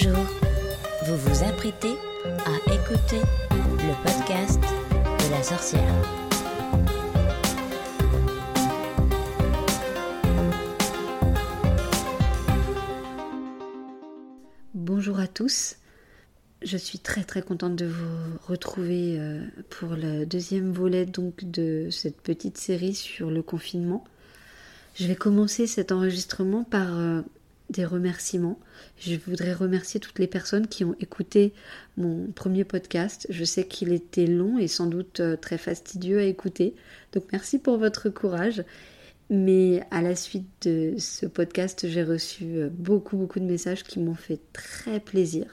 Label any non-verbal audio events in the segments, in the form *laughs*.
Bonjour, vous vous apprêtez à écouter le podcast de la sorcière. Bonjour à tous, je suis très très contente de vous retrouver euh, pour le deuxième volet donc de cette petite série sur le confinement. Je vais commencer cet enregistrement par euh, des remerciements. Je voudrais remercier toutes les personnes qui ont écouté mon premier podcast. Je sais qu'il était long et sans doute euh, très fastidieux à écouter. Donc merci pour votre courage. Mais à la suite de ce podcast, j'ai reçu euh, beaucoup beaucoup de messages qui m'ont fait très plaisir.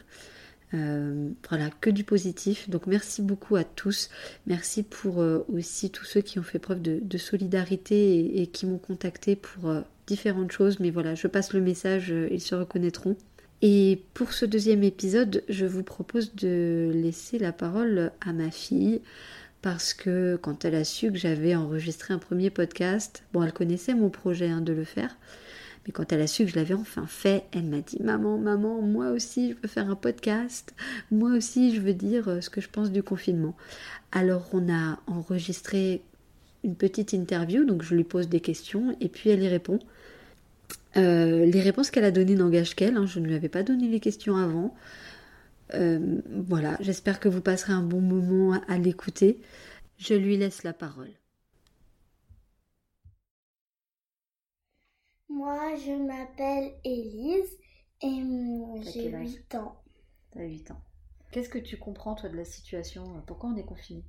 Euh, voilà, que du positif. Donc merci beaucoup à tous. Merci pour aussi tous ceux qui ont fait preuve de, solidarité et, et qui m'ont contacté pour différentes choses, mais voilà, je passe le message, euh, ils se reconnaîtront. Et pour ce deuxième épisode, je vous propose de laisser la parole à ma fille parce que quand elle a su que j'avais enregistré un premier podcast, bon, elle connaissait mon projet hein, de le faire, mais quand elle a su que je l'avais enfin fait, elle m'a dit Maman, maman, moi aussi je veux faire un podcast, moi aussi je veux dire euh, ce que je pense du confinement. Alors on a enregistré une petite interview, donc je lui pose des questions et puis elle y répond. Euh, les réponses qu'elle a données n'engagent qu'elle, hein, je ne lui avais pas donné les questions avant. Euh, voilà, j'espère que vous passerez un bon moment à, l'écouter. Je lui laisse la parole. Moi, je m'appelle Élise et hum, j'ai 8 ans. T'as 8 ans. Qu'est-ce que tu comprends, toi, de la situation? Pourquoi on est confiné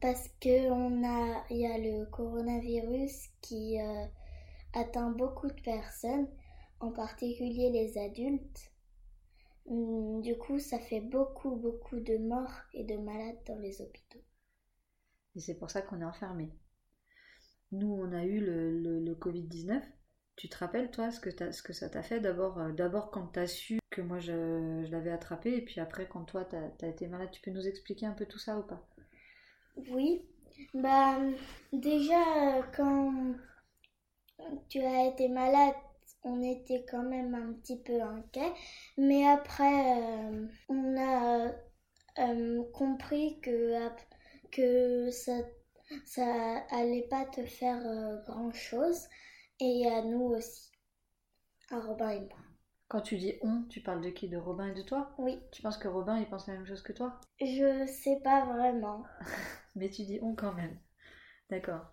Parce que on a, il y a le coronavirus qui euh, atteint beaucoup de personnes, en particulier les adultes. Hum, du coup, ça fait beaucoup, beaucoup de morts et de malades dans les hôpitaux. Et c'est pour ça qu'on est enfermé. Nous, on a eu le, Covid-19. Tu te rappelles, toi, ce que, ce que ça t'a fait d'abord, euh, d'abord quand tu as su que moi je, l'avais attrapé, et puis après quand toi tu as, été malade. Tu peux nous expliquer un peu tout ça ou pas? Oui. Bah, déjà, quand tu as été malade, on était quand même un petit peu inquiet. Mais après, euh, on a euh, compris que, que ça, ça allait pas te faire euh, grand chose. Et à nous aussi. À Robin et moi. Quand tu dis on, tu parles de qui? De Robin et de toi? Oui. Tu penses que Robin, il pense la même chose que toi? Je sais pas vraiment. *laughs* Mais tu dis on quand même. D'accord.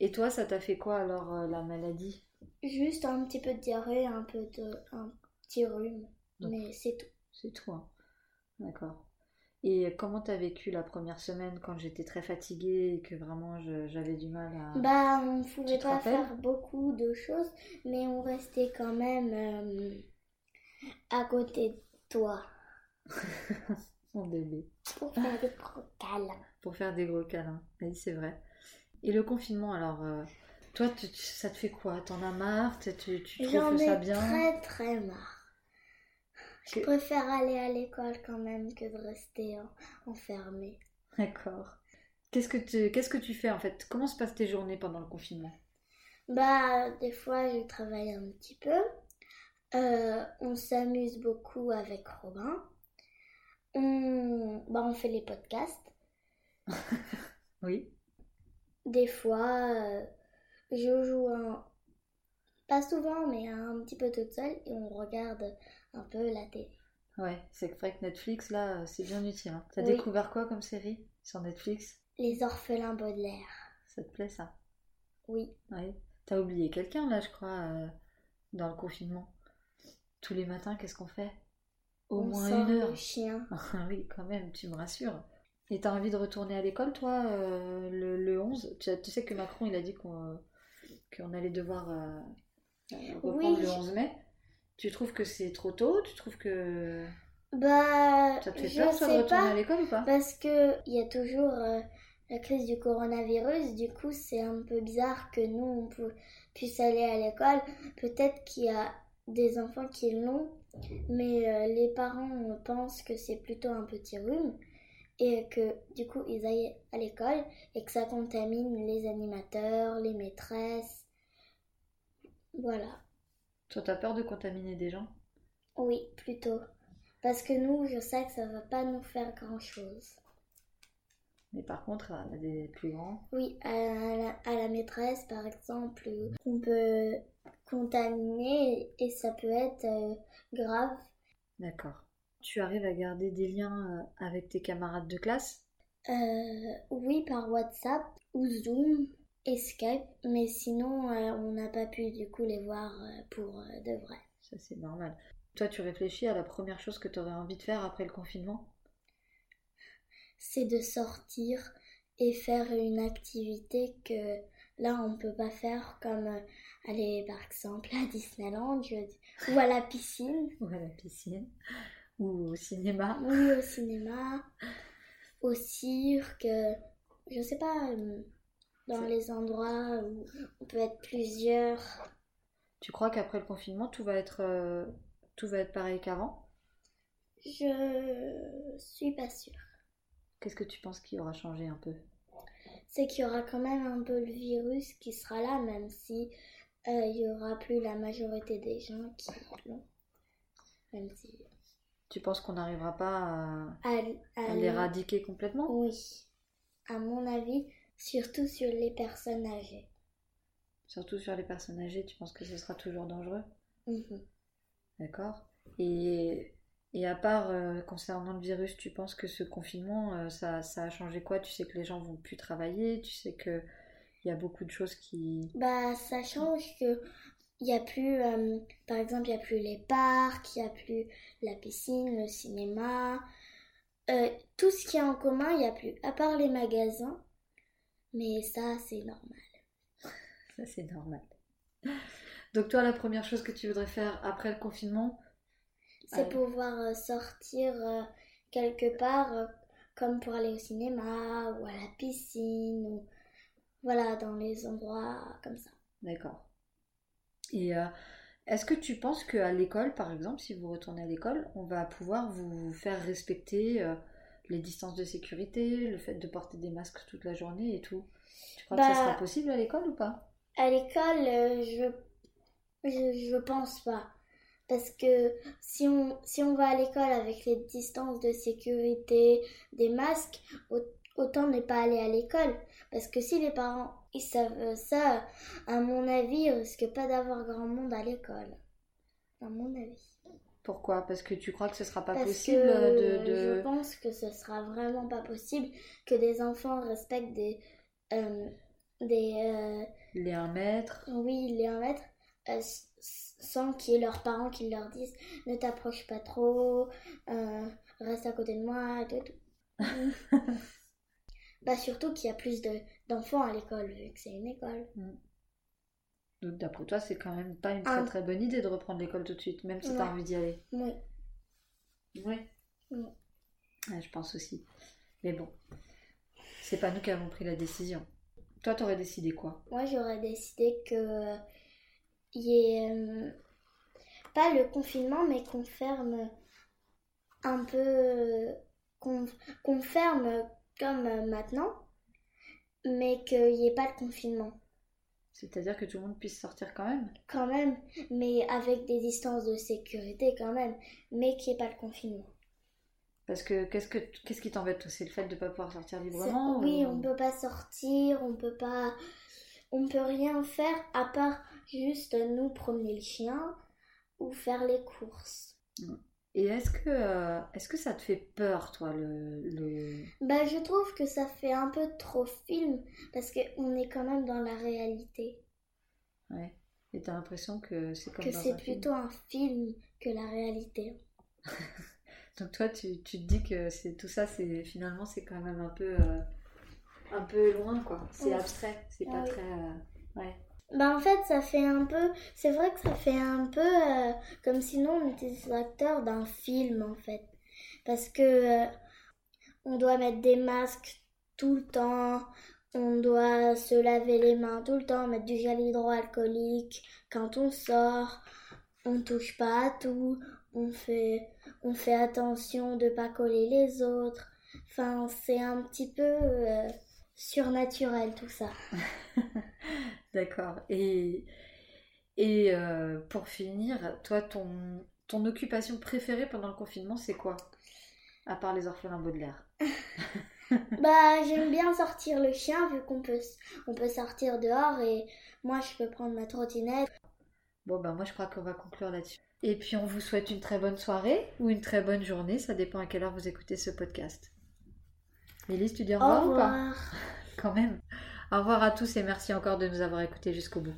Et toi, ça t'a fait quoi alors euh, la maladie? Juste un petit peu de diarrhée, un peu de un petit rhume, mais c'est tout. C'est tout. Hein. D'accord. Et comment t'as vécu la première semaine quand j'étais très fatiguée et que vraiment j'avais du mal à. Bah, on pouvait pas faire beaucoup de choses, mais on restait quand même euh, à côté de toi. *laughs* Mon bébé. Pour faire des gros câlins. Pour faire des gros câlins. Oui, c'est vrai. Et le confinement, alors, euh, toi, ça te fait quoi? T'en as marre? Tu, tu trouves ça bien? très très marre. Je préfère aller à l'école quand même que de rester enfermée. D'accord. Qu'est-ce que tu qu'est-ce que tu fais en fait? Comment se passent tes journées pendant le confinement? Bah, des fois, je travaille un petit peu. Euh, on s'amuse beaucoup avec Robin. On, bah, on fait les podcasts. *laughs* oui. Des fois, euh, je joue un... pas souvent, mais un petit peu toute seule et on regarde un peu la télé. Ouais, c'est vrai que Netflix, là, euh, c'est bien utile. Hein. T'as découvert quoi comme série sur Netflix? Les orphelins Baudelaire. Ça te plaît, ça? Oui. Ouais. T'as oublié quelqu'un, là, je crois, euh, dans le confinement? Tous les matins, qu'est-ce qu'on fait? Au moins une heure. Le chien. *laughs* oui, quand même, tu me rassures. Et t'as envie de retourner à l'école, toi, euh, le, 11 tu, sais que Macron, il a dit qu'on allait devoir euh, reprendre le 11 mai. Tu trouves que c'est trop tôt? Tu trouves que... Bah, ça te fait peur, de retourner à l'école ou pas? Parce que il y a toujours euh, la crise du coronavirus. Du coup, c'est un peu bizarre que nous, on puisse aller à l'école. Peut-être qu'il y a des enfants qui l'ont, mais les parents pensent que c'est plutôt un petit rhume et que du coup ils aillent à l'école et que ça contamine les animateurs, les maîtresses. Voilà. Toi, t'as peur de contaminer des gens? Oui, plutôt. Parce que nous, je sais que ça va pas nous faire grand-chose. Mais par contre, à des plus grands? Oui, à la, à la maîtresse, par exemple, on peut contaminer et ça peut être euh, grave. D'accord. Tu arrives à garder des liens euh, avec tes camarades de classe? Euh, oui, par WhatsApp ou Zoom et Skype, mais sinon, euh, on n'a pas pu du coup les voir euh, pour euh, de vrai. Ça, c'est normal. Toi, tu réfléchis à la première chose que tu aurais envie de faire après le confinement? C'est de sortir et faire une activité que là on peut pas faire, comme aller par exemple à Disneyland dis, ou à la piscine, *laughs* Ou à la piscine Ou au cinéma oui au cinéma, au cirque, je sais pas, euh, dans les endroits où on peut être plusieurs. Tu crois qu'après le confinement, tout va être, euh, tout va être pareil qu'avant? Je suis pas sûre. Qu'est-ce que tu penses qui aura changé un peu? C'est qu'il y aura quand même un peu le virus qui sera là, même si euh, il y aura plus la majorité des gens qui l'ont. Même si. Tu penses qu'on n'arrivera pas à, À, à à l'éradiquer complètement? Oui, à mon avis, surtout sur les personnes âgées. Surtout sur les personnes âgées, tu penses que ce sera toujours dangereux? Mhm. D'accord. Et, et à part euh, concernant le virus, tu penses que ce confinement, euh, ça, ça a changé quoi? Tu sais que les gens vont plus travailler, tu sais que il y a beaucoup de choses qui... Bah, ça change que il y a plus, euh, par exemple, il y a plus les parcs, il y a plus la piscine, le cinéma, Euh, tout ce qui est en commun, il y a plus, à part les magasins. Mais ça, c'est normal. *laughs* Ça, c'est normal. Donc toi, la première chose que tu voudrais faire après le confinement, C'est pouvoir euh, sortir quelque part, comme pour aller au cinéma ou à la piscine, ou voilà, dans les endroits comme ça. D'accord. Et euh, est-ce que tu penses qu'à l'école, par exemple, si vous retournez à l'école, on va pouvoir vous faire respecter euh, les distances de sécurité, le fait de porter des masques toute la journée et tout? Tu crois que ça Bah- sera possible à l'école ou pas? À l'école, euh, je, je je pense pas. Parce que si on, si on va à l'école avec les distances de sécurité, des masques, au- autant ne pas aller à l'école. Parce que si les parents ils savent ça, à mon avis, risque pas d'avoir grand monde à l'école. À mon avis. Pourquoi? Parce que tu crois que ce sera pas Parce possible que de, de- je pense que ce sera vraiment pas possible que des enfants respectent des, euh, des, euh, les 1 mètre oui, les 1 mètre, euh, sans qu'il y ait leurs parents qui leur disent ne t'approche pas trop, euh, reste à côté de moi, tout. tout. *laughs* bah surtout qu'il y a plus de d'enfants à l'école vu que c'est une école. Donc d'après toi, c'est quand même pas une très Ah. très bonne idée de reprendre l'école tout de suite, même si t'as envie d'y aller. Oui. Oui. Oui. Ouais, je pense aussi. Mais bon, c'est pas nous qui avons pris la décision. Toi, t'aurais décidé quoi? Moi j'aurais décidé que il y ait euh, pas le confinement mais qu'on ferme un peu euh, qu'on qu'on ferme comme euh, maintenant mais qu'il n'y ait pas de confinement. C'est-à-dire que tout le monde puisse sortir quand même Quand même, mais avec des distances de sécurité quand même, mais qu'il n'y ait pas de confinement. Parce que qu'est-ce que qu'est-ce qui t'embête C'est le fait de pas pouvoir sortir librement Oui, ou- on peut pas sortir, on peut pas, on peut rien faire à part juste nous promener le chien ou faire les courses. Et est-ce que euh, est-ce que ça te fait peur toi le, le... Bah, je trouve que ça fait un peu trop film parce qu'on est quand même dans la réalité. Ouais. Et t'as l'impression que c'est comme que c'est film. plutôt un film que la réalité. *laughs* Donc toi, tu, tu te dis que c'est tout ça, c'est finalement c'est quand même un peu euh, un peu loin quoi. C'est Oui. abstrait, c'est pas Ah oui. très euh, ouais. Bah en fait ça fait un peu, c'est vrai que ça fait un peu euh, comme si nous on était des acteurs d'un film en fait. Parce que euh, on doit mettre des masques tout le temps, on doit se laver les mains tout le temps, mettre du gel hydroalcoolique quand on sort, on touche pas à tout, on fait, on fait attention de pas coller les autres. Enfin c'est un petit peu euh, surnaturel tout ça. *laughs* D'accord. Et et euh, pour finir, toi ton ton occupation préférée pendant le confinement, c'est quoi? À part les orphelins Baudelaire. *laughs* bah, j'aime bien sortir le chien vu qu'on peut, on peut sortir dehors et moi je peux prendre ma trottinette. Bon, ben moi je crois qu'on va conclure là-dessus. Et puis on vous souhaite une très bonne soirée ou une très bonne journée, ça dépend à quelle heure vous écoutez ce podcast. Élise, tu dis au revoir, Au ou pas *laughs* revoir. Quand même. Au revoir à tous et merci encore de nous avoir écoutés jusqu'au bout.